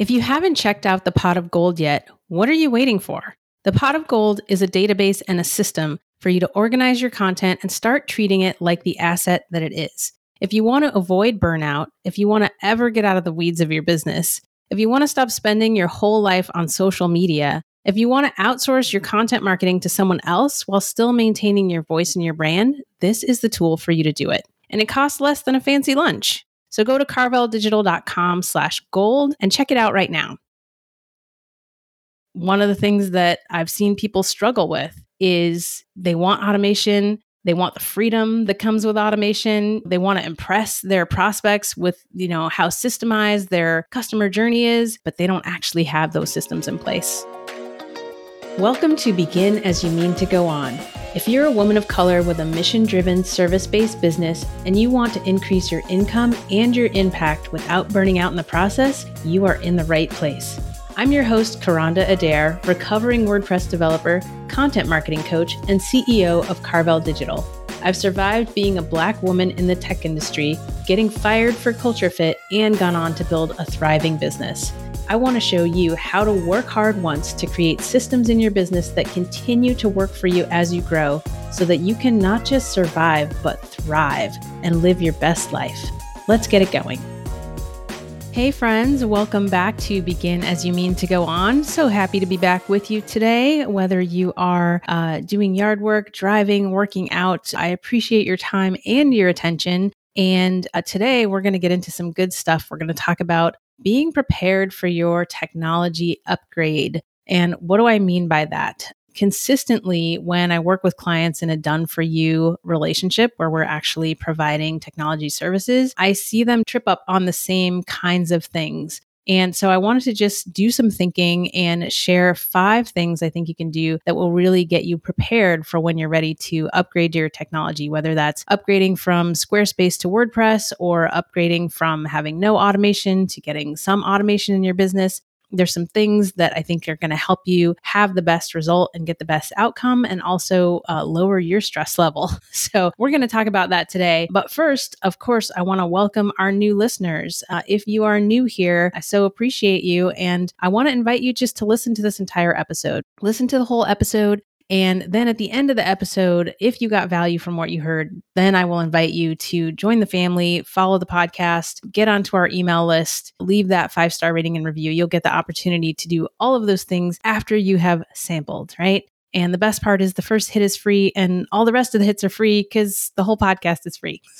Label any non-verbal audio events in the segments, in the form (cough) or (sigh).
If you haven't checked out the Pot of Gold yet, what are you waiting for? The Pot of Gold is a database and a system for you to organize your content and start treating it like the asset that it is. If you want to avoid burnout, if you want to ever get out of the weeds of your business, if you want to stop spending your whole life on social media, if you want to outsource your content marketing to someone else while still maintaining your voice and your brand, this is the tool for you to do it. And it costs less than a fancy lunch. So go to karveldigital.com slash gold and check it out right now. One of the things that I've seen people struggle with is they want automation. They want the freedom that comes with automation. They want to impress their prospects with, you know, how systemized their customer journey is, but they don't actually have those systems in place. Welcome to Begin As You Mean to Go On if you're a woman of color with a mission driven, service based business and you want to increase your income and your impact without burning out in the process, you are in the right place. I'm your host, Kronda Adair, recovering WordPress developer, content marketing coach, and CEO of Karvel Digital. I've survived being a black woman in the tech industry, getting fired for culture fit, and gone on to build a thriving business. I want to show you how to work hard once to create systems in your business that continue to work for you as you grow so that you can not just survive, but thrive and live your best life. Let's get it going. Hey, friends, welcome back to Begin As You Mean to Go On. So happy to be back with you today. Whether you are uh, doing yard work, driving, working out, I appreciate your time and your attention. And uh, today we're going to get into some good stuff. We're going to talk about being prepared for your technology upgrade. And what do I mean by that? Consistently, when I work with clients in a done for you relationship where we're actually providing technology services, I see them trip up on the same kinds of things. And so I wanted to just do some thinking and share five things I think you can do that will really get you prepared for when you're ready to upgrade your technology, whether that's upgrading from Squarespace to WordPress or upgrading from having no automation to getting some automation in your business. There's some things that I think are going to help you have the best result and get the best outcome and also uh, lower your stress level. (laughs) So, we're going to talk about that today. But first, of course, I want to welcome our new listeners. Uh, if you are new here, I so appreciate you. And I want to invite you just to listen to this entire episode. Listen to the whole episode. And then at the end of the episode, if you got value from what you heard, then I will invite you to join the family, follow the podcast, get onto our email list, leave that five star rating and review. You'll get the opportunity to do all of those things after you have sampled, right? And the best part is the first hit is free, and all the rest of the hits are free because the whole podcast is free. (laughs)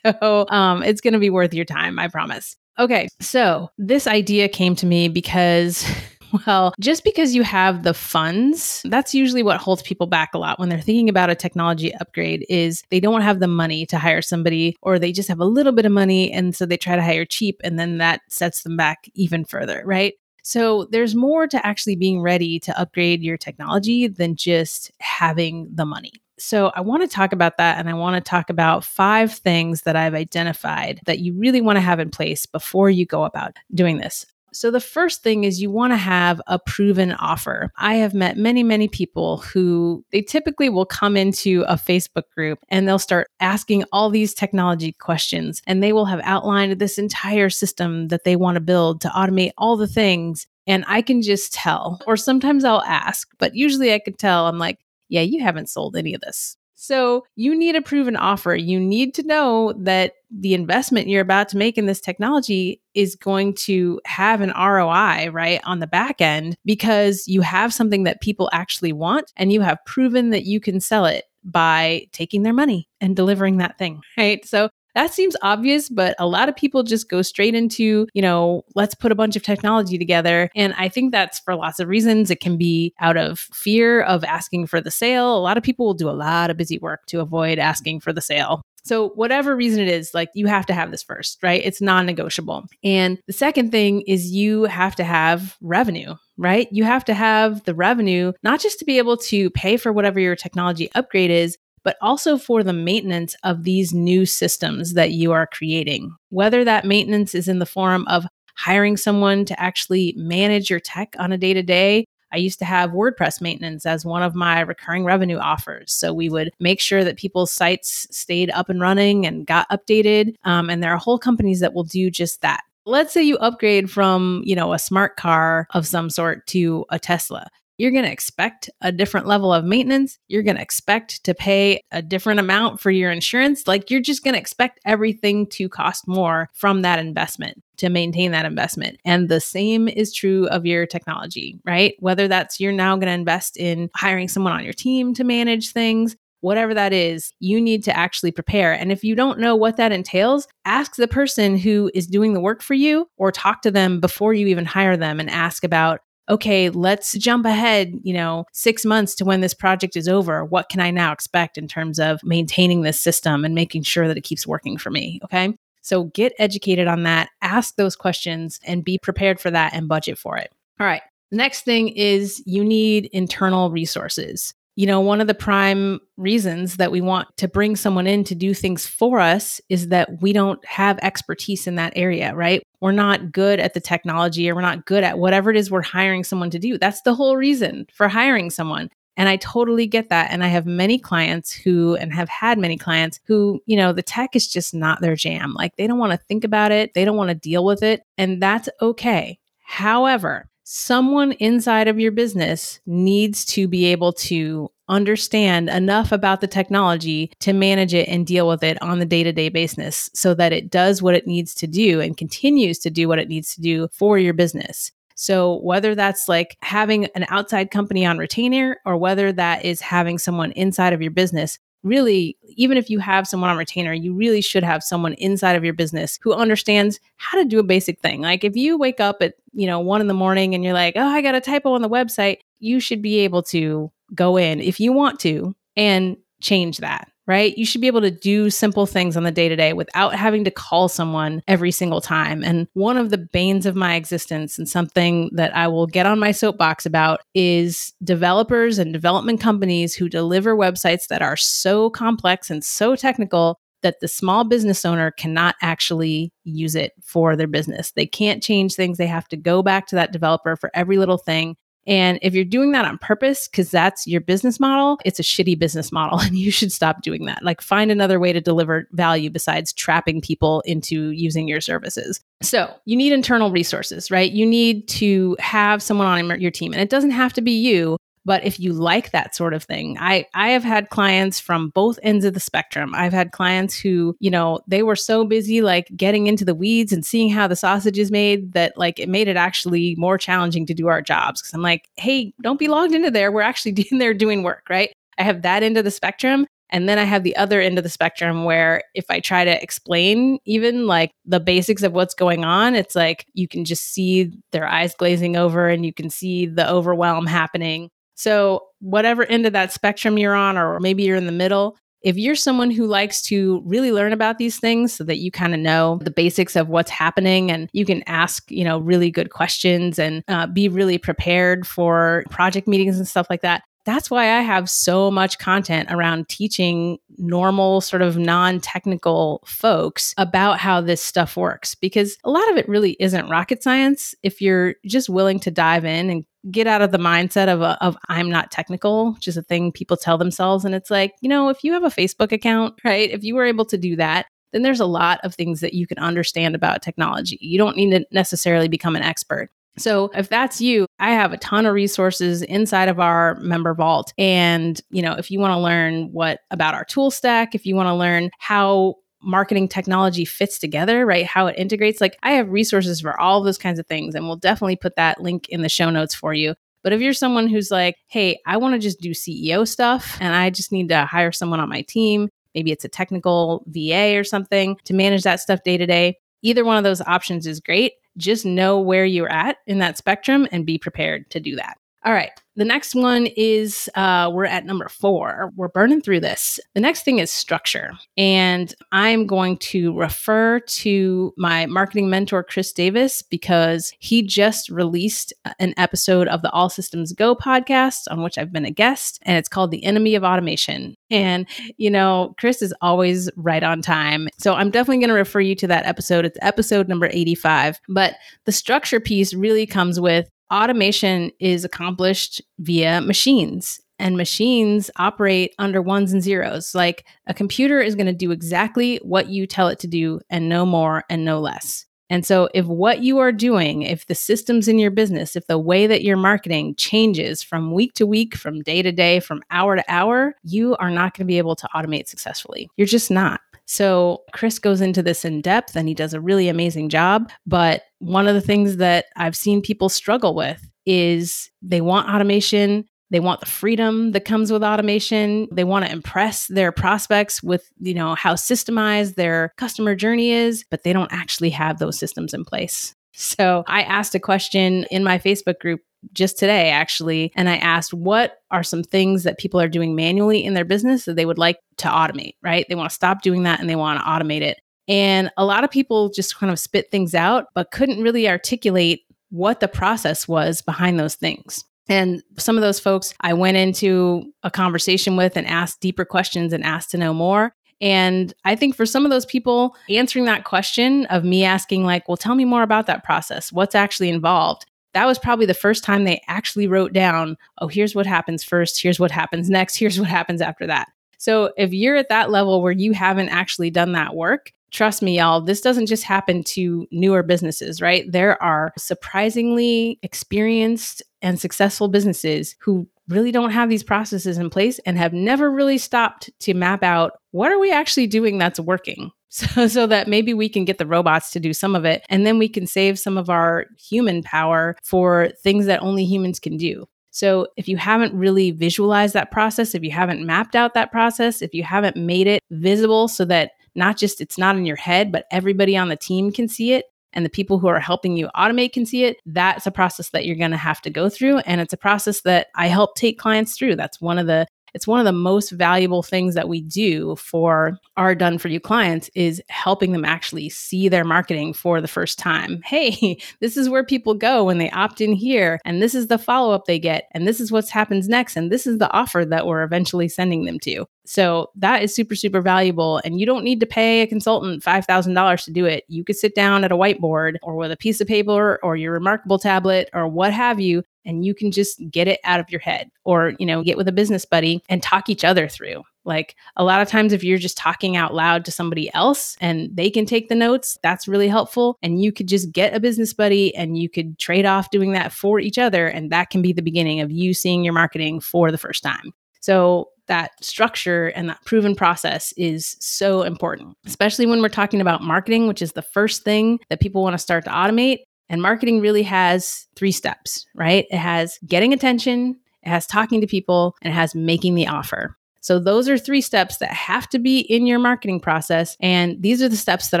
So um, it's going to be worth your time, I promise. Okay, so this idea came to me because (laughs) Well, just because you have the funds, that's usually what holds people back a lot when they're thinking about a technology upgrade is they don't have the money to hire somebody or they just have a little bit of money and so they try to hire cheap and then that sets them back even further, right? So there's more to actually being ready to upgrade your technology than just having the money. So I want to talk about that and I want to talk about five things that I've identified that you really want to have in place before you go about doing this. So, the first thing is you want to have a proven offer. I have met many, many people who they typically will come into a Facebook group and they'll start asking all these technology questions, and they will have outlined this entire system that they want to build to automate all the things. And I can just tell, or sometimes I'll ask, but usually I could tell, I'm like, yeah, you haven't sold any of this. So you need a proven offer. You need to know that the investment you're about to make in this technology is going to have an ROI, right, on the back end because you have something that people actually want and you have proven that you can sell it by taking their money and delivering that thing, right? So that seems obvious, but a lot of people just go straight into, you know, let's put a bunch of technology together. And I think that's for lots of reasons. It can be out of fear of asking for the sale. A lot of people will do a lot of busy work to avoid asking for the sale. So, whatever reason it is, like you have to have this first, right? It's non negotiable. And the second thing is you have to have revenue, right? You have to have the revenue, not just to be able to pay for whatever your technology upgrade is, but also for the maintenance of these new systems that you are creating. Whether that maintenance is in the form of hiring someone to actually manage your tech on a day to day. I used to have WordPress maintenance as one of my recurring revenue offers. So we would make sure that people's sites stayed up and running and got updated. Um, and there are whole companies that will do just that. Let's say you upgrade from, you know, a smart car of some sort to a Tesla you're going to expect a different level of maintenance. You're going to expect to pay a different amount for your insurance. Like you're just going to expect everything to cost more from that investment to maintain that investment. And the same is true of your technology, right? Whether that's you're now going to invest in hiring someone on your team to manage things, whatever that is, you need to actually prepare. And if you don't know what that entails, ask the person who is doing the work for you or talk to them before you even hire them and ask about okay, let's jump ahead, you know, six months to when this project is over. What can I now expect in terms of maintaining this system and making sure that it keeps working for me? Okay. So get educated on that, ask those questions, and be prepared for that and budget for it. All right. Next thing is you need internal resources you know, one of the prime reasons that we want to bring someone in to do things for us is that we don't have expertise in that area, right? We're not good at the technology or we're not good at whatever it is we're hiring someone to do. That's the whole reason for hiring someone. And I totally get that. And I have many clients who, and have had many clients who, you know, the tech is just not their jam. Like they don't want to think about it, they don't want to deal with it. And that's okay. However, someone inside of your business needs to be able to understand enough about the technology to manage it and deal with it on the day to day basis so that it does what it needs to do and continues to do what it needs to do for your business. So, whether that's like having an outside company on retainer or whether that is having someone inside of your business, really, even if you have someone on retainer, you really should have someone inside of your business who understands how to do a basic thing. Like if you wake up at, you know, one in the morning and you're like, oh, I got a typo on the website, you should be able to go in if you want to and change that right? You should be able to do simple things on the day to day without having to call someone every single time. And one of the banes of my existence and something that I will get on my soapbox about is developers and development companies who deliver websites that are so complex and so technical that the small business owner cannot actually use it for their business. They can't change things. They have to go back to that developer for every little thing. And if you're doing that on purpose, because that's your business model, it's a shitty business model (laughs) and you should stop doing that. Like find another way to deliver value besides trapping people into using your services. So you need internal resources, right? You need to have someone on your team. And it doesn't have to be you, but if you like that sort of thing, I, I have had clients from both ends of the spectrum. I've had clients who, you know, they were so busy like getting into the weeds and seeing how the sausage is made that like it made it actually more challenging to do our jobs. Cause I'm like, hey, don't be logged into there. We're actually (laughs) in there doing work, right? I have that end of the spectrum. And then I have the other end of the spectrum where if I try to explain even like the basics of what's going on, it's like you can just see their eyes glazing over and you can see the overwhelm happening. So, whatever end of that spectrum you're on, or maybe you're in the middle, if you're someone who likes to really learn about these things so that you kind of know the basics of what's happening and you can ask, you know, really good questions and uh, be really prepared for project meetings and stuff like that, that's why I have so much content around teaching normal, sort of non technical folks about how this stuff works because a lot of it really isn't rocket science if you're just willing to dive in and get out of the mindset of, a, of I'm not technical, which is a thing people tell themselves. And it's like, you know, if you have a Facebook account, right, if you were able to do that, then there's a lot of things that you can understand about technology. You don't need to necessarily become an expert. So if that's you, I have a ton of resources inside of our member vault. And, you know, if you want to learn what about our tool stack, if you want to learn how marketing technology fits together, right? How it integrates. Like I have resources for all those kinds of things, and we'll definitely put that link in the show notes for you. But if you're someone who's like, hey, I want to just do CEO stuff and I just need to hire someone on my team, maybe it's a technical VA or something to manage that stuff day to day, either one of those options is great. Just know where you're at in that spectrum and be prepared to do that. All right. The next one is uh, we're at number four. We're burning through this. The next thing is structure. And I'm going to refer to my marketing mentor, Chris Davis, because he just released an episode of the All Systems Go podcast on which I've been a guest. And it's called The Enemy of Automation. And, you know, Chris is always right on time. So I'm definitely going to refer you to that episode. It's episode number 85. But the structure piece really comes with automation is accomplished via machines and machines operate under ones and zeros. Like a computer is going to do exactly what you tell it to do and no more and no less. And so, if what you are doing, if the systems in your business, if the way that you're marketing changes from week to week, from day to day, from hour to hour, you are not going to be able to automate successfully. You're just not. So, Chris goes into this in depth and he does a really amazing job. But one of the things that I've seen people struggle with is they want automation. They want the freedom that comes with automation. They want to impress their prospects with, you know, how systemized their customer journey is, but they don't actually have those systems in place. So I asked a question in my Facebook group just today, actually, and I asked, what are some things that people are doing manually in their business that they would like to automate, right? They want to stop doing that and they want to automate it. And a lot of people just kind of spit things out, but couldn't really articulate what the process was behind those things. And some of those folks I went into a conversation with and asked deeper questions and asked to know more. And I think for some of those people, answering that question of me asking, like, well, tell me more about that process, what's actually involved, that was probably the first time they actually wrote down, oh, here's what happens first, here's what happens next, here's what happens after that. So if you're at that level where you haven't actually done that work, trust me, y'all, this doesn't just happen to newer businesses, right? There are surprisingly experienced and successful businesses who really don't have these processes in place and have never really stopped to map out what are we actually doing that's working. (laughs) So, so that maybe we can get the robots to do some of it and then we can save some of our human power for things that only humans can do. So, if you haven't really visualized that process, if you haven't mapped out that process, if you haven't made it visible so that not just it's not in your head, but everybody on the team can see it and the people who are helping you automate can see it, that's a process that you're going to have to go through. And it's a process that I help take clients through. That's one of the it's one of the most valuable things that we do for our done for you clients is helping them actually see their marketing for the first time. (laughs) Hey, this is where people go when they opt in here and this is the follow-up they get and this is what happens next and this is the offer that we're eventually sending them to. So that is super, super valuable. And you don't need to pay a consultant $5,000 to do it. You could sit down at a whiteboard or with a piece of paper or your remarkable tablet or what have you and you can just get it out of your head or you know get with a business buddy and talk each other through like a lot of times if you're just talking out loud to somebody else and they can take the notes that's really helpful and you could just get a business buddy and you could trade off doing that for each other and that can be the beginning of you seeing your marketing for the first time so that structure and that proven process is so important, especially when we're talking about marketing, which is the first thing that people want to start to automate. And marketing really has three steps, right? It has getting attention, it has talking to people, and it has making the offer. So, those are three steps that have to be in your marketing process. And these are the steps that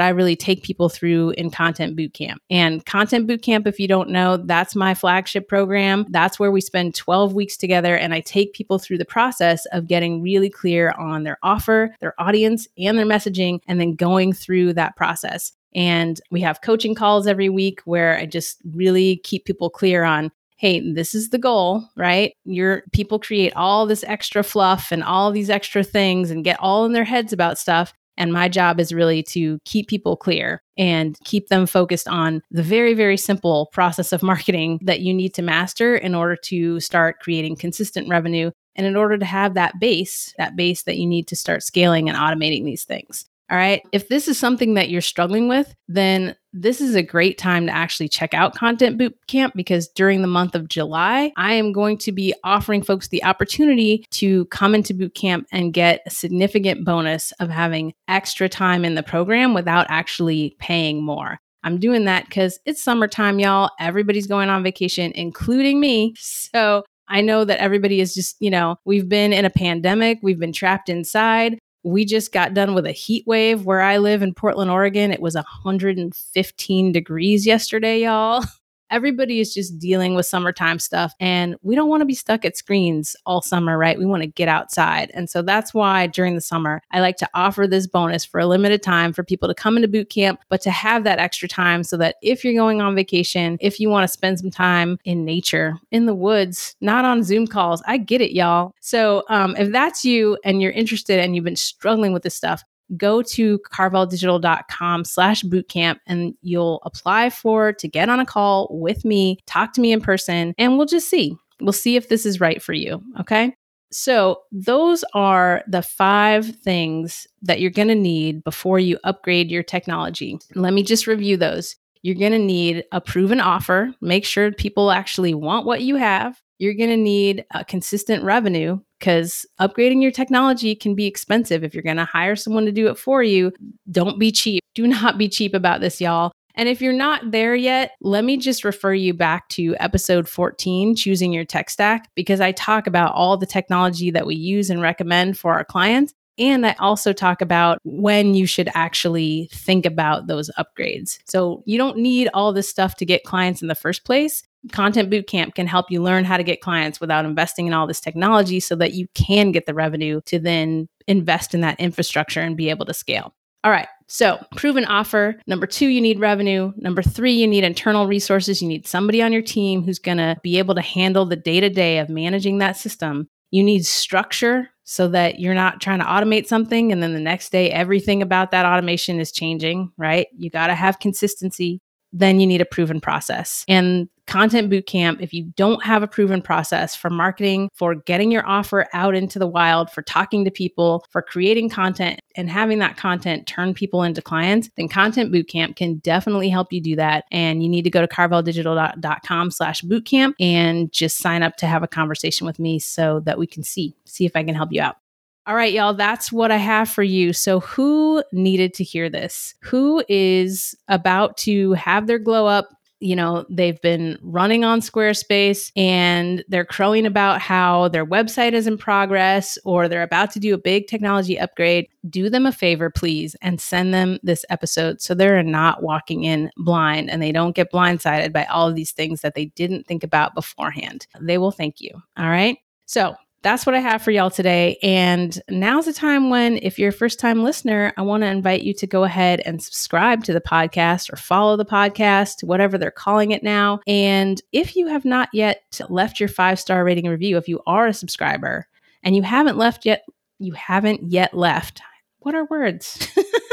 I really take people through in Content Bootcamp. And Content Bootcamp, if you don't know, that's my flagship program. That's where we spend 12 weeks together. And I take people through the process of getting really clear on their offer, their audience, and their messaging, and then going through that process. And we have coaching calls every week where I just really keep people clear on hey, this is the goal, right? Your people create all this extra fluff and all these extra things and get all in their heads about stuff. And my job is really to keep people clear and keep them focused on the very, very simple process of marketing that you need to master in order to start creating consistent revenue and in order to have that base, that base that you need to start scaling and automating these things. All right. If this is something that you're struggling with, then this is a great time to actually check out Content Bootcamp because during the month of July, I am going to be offering folks the opportunity to come into bootcamp and get a significant bonus of having extra time in the program without actually paying more. I'm doing that because it's summertime, y'all. Everybody's going on vacation, including me. So I know that everybody is just, you know, we've been in a pandemic, we've been trapped inside. We just got done with a heat wave where I live in Portland, Oregon. It was 115 degrees yesterday, y'all. (laughs) everybody is just dealing with summertime stuff and we don't want to be stuck at screens all summer, right? We want to get outside. And so that's why during the summer, I like to offer this bonus for a limited time for people to come into boot camp, but to have that extra time so that if you're going on vacation, if you want to spend some time in nature, in the woods, not on Zoom calls, I get it, y'all. So um, if that's you and you're interested and you've been struggling with this stuff, go to karveldigital.com slash bootcamp and you'll apply for to get on a call with me, talk to me in person, and we'll just see. We'll see if this is right for you. Okay. So, those are the five things that you're going to need before you upgrade your technology. Let me just review those. You're going to need a proven offer. Make sure people actually want what you have. You're going to need a consistent revenue because upgrading your technology can be expensive. If you're going to hire someone to do it for you, don't be cheap. Do not be cheap about this, y'all. And if you're not there yet, let me just refer you back to episode 14, Choosing Your Tech Stack, because I talk about all the technology that we use and recommend for our clients. And I also talk about when you should actually think about those upgrades. So you don't need all this stuff to get clients in the first place. Content Bootcamp can help you learn how to get clients without investing in all this technology so that you can get the revenue to then invest in that infrastructure and be able to scale. All right. So, proven offer. Number two, you need revenue. Number three, you need internal resources. You need somebody on your team who's going to be able to handle the day to day of managing that system. You need structure so that you're not trying to automate something and then the next day everything about that automation is changing, right? You got to have consistency then you need a proven process. And Content Bootcamp, if you don't have a proven process for marketing, for getting your offer out into the wild, for talking to people, for creating content and having that content turn people into clients, then Content Bootcamp can definitely help you do that. And you need to go to karveldigital.com slash bootcamp and just sign up to have a conversation with me so that we can see, see if I can help you out. All right, y'all, that's what I have for you. So, who needed to hear this? Who is about to have their glow up? You know, they've been running on Squarespace and they're crowing about how their website is in progress or they're about to do a big technology upgrade. Do them a favor, please, and send them this episode so they're not walking in blind and they don't get blindsided by all of these things that they didn't think about beforehand. They will thank you. All right. So, that's what I have for y'all today. And now's the time when, if you're a first time listener, I want to invite you to go ahead and subscribe to the podcast or follow the podcast, whatever they're calling it now. And if you have not yet left your five star rating review, if you are a subscriber and you haven't left yet, you haven't yet left. What are words?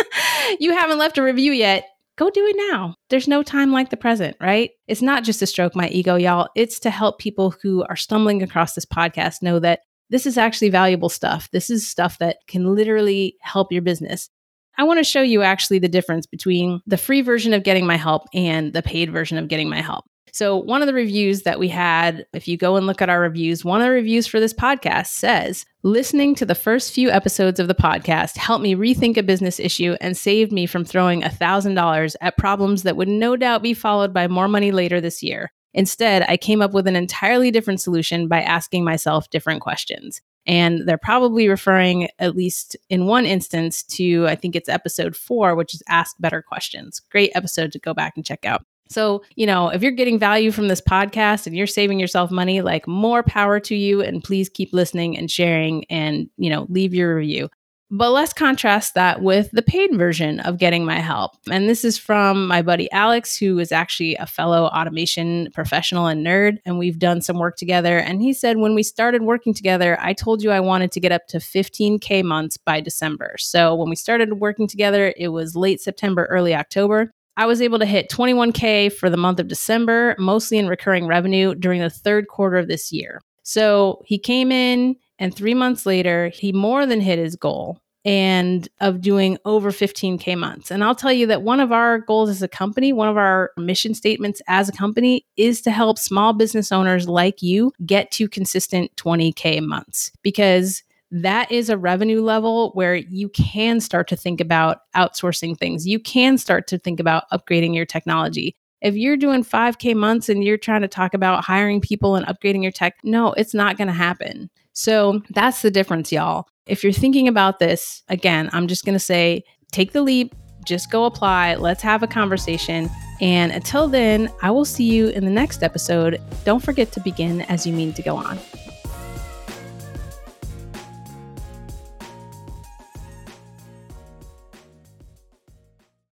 (laughs) you haven't left a review yet go do it now. There's no time like the present, right? It's not just to stroke my ego, y'all. It's to help people who are stumbling across this podcast know that this is actually valuable stuff. This is stuff that can literally help your business. I want to show you actually the difference between the free version of getting my help and the paid version of getting my help. So, one of the reviews that we had, if you go and look at our reviews, one of the reviews for this podcast says, Listening to the first few episodes of the podcast helped me rethink a business issue and saved me from throwing $1,000 at problems that would no doubt be followed by more money later this year. Instead, I came up with an entirely different solution by asking myself different questions. And they're probably referring, at least in one instance, to I think it's episode four, which is Ask Better Questions. Great episode to go back and check out. So, you know, if you're getting value from this podcast and you're saving yourself money, like more power to you. And please keep listening and sharing and, you know, leave your review. But let's contrast that with the paid version of getting my help. And this is from my buddy Alex, who is actually a fellow automation professional and nerd. And we've done some work together. And he said, when we started working together, I told you I wanted to get up to 15K months by December. So when we started working together, it was late September, early October. I was able to hit 21K for the month of December, mostly in recurring revenue during the third quarter of this year. So he came in, and three months later, he more than hit his goal and of doing over 15K months. And I'll tell you that one of our goals as a company, one of our mission statements as a company is to help small business owners like you get to consistent 20K months because that is a revenue level where you can start to think about outsourcing things. You can start to think about upgrading your technology. If you're doing 5K months and you're trying to talk about hiring people and upgrading your tech, no, it's not going to happen. So that's the difference, y'all. If you're thinking about this, again, I'm just going to say take the leap, just go apply, let's have a conversation. And until then, I will see you in the next episode. Don't forget to begin as you mean to go on.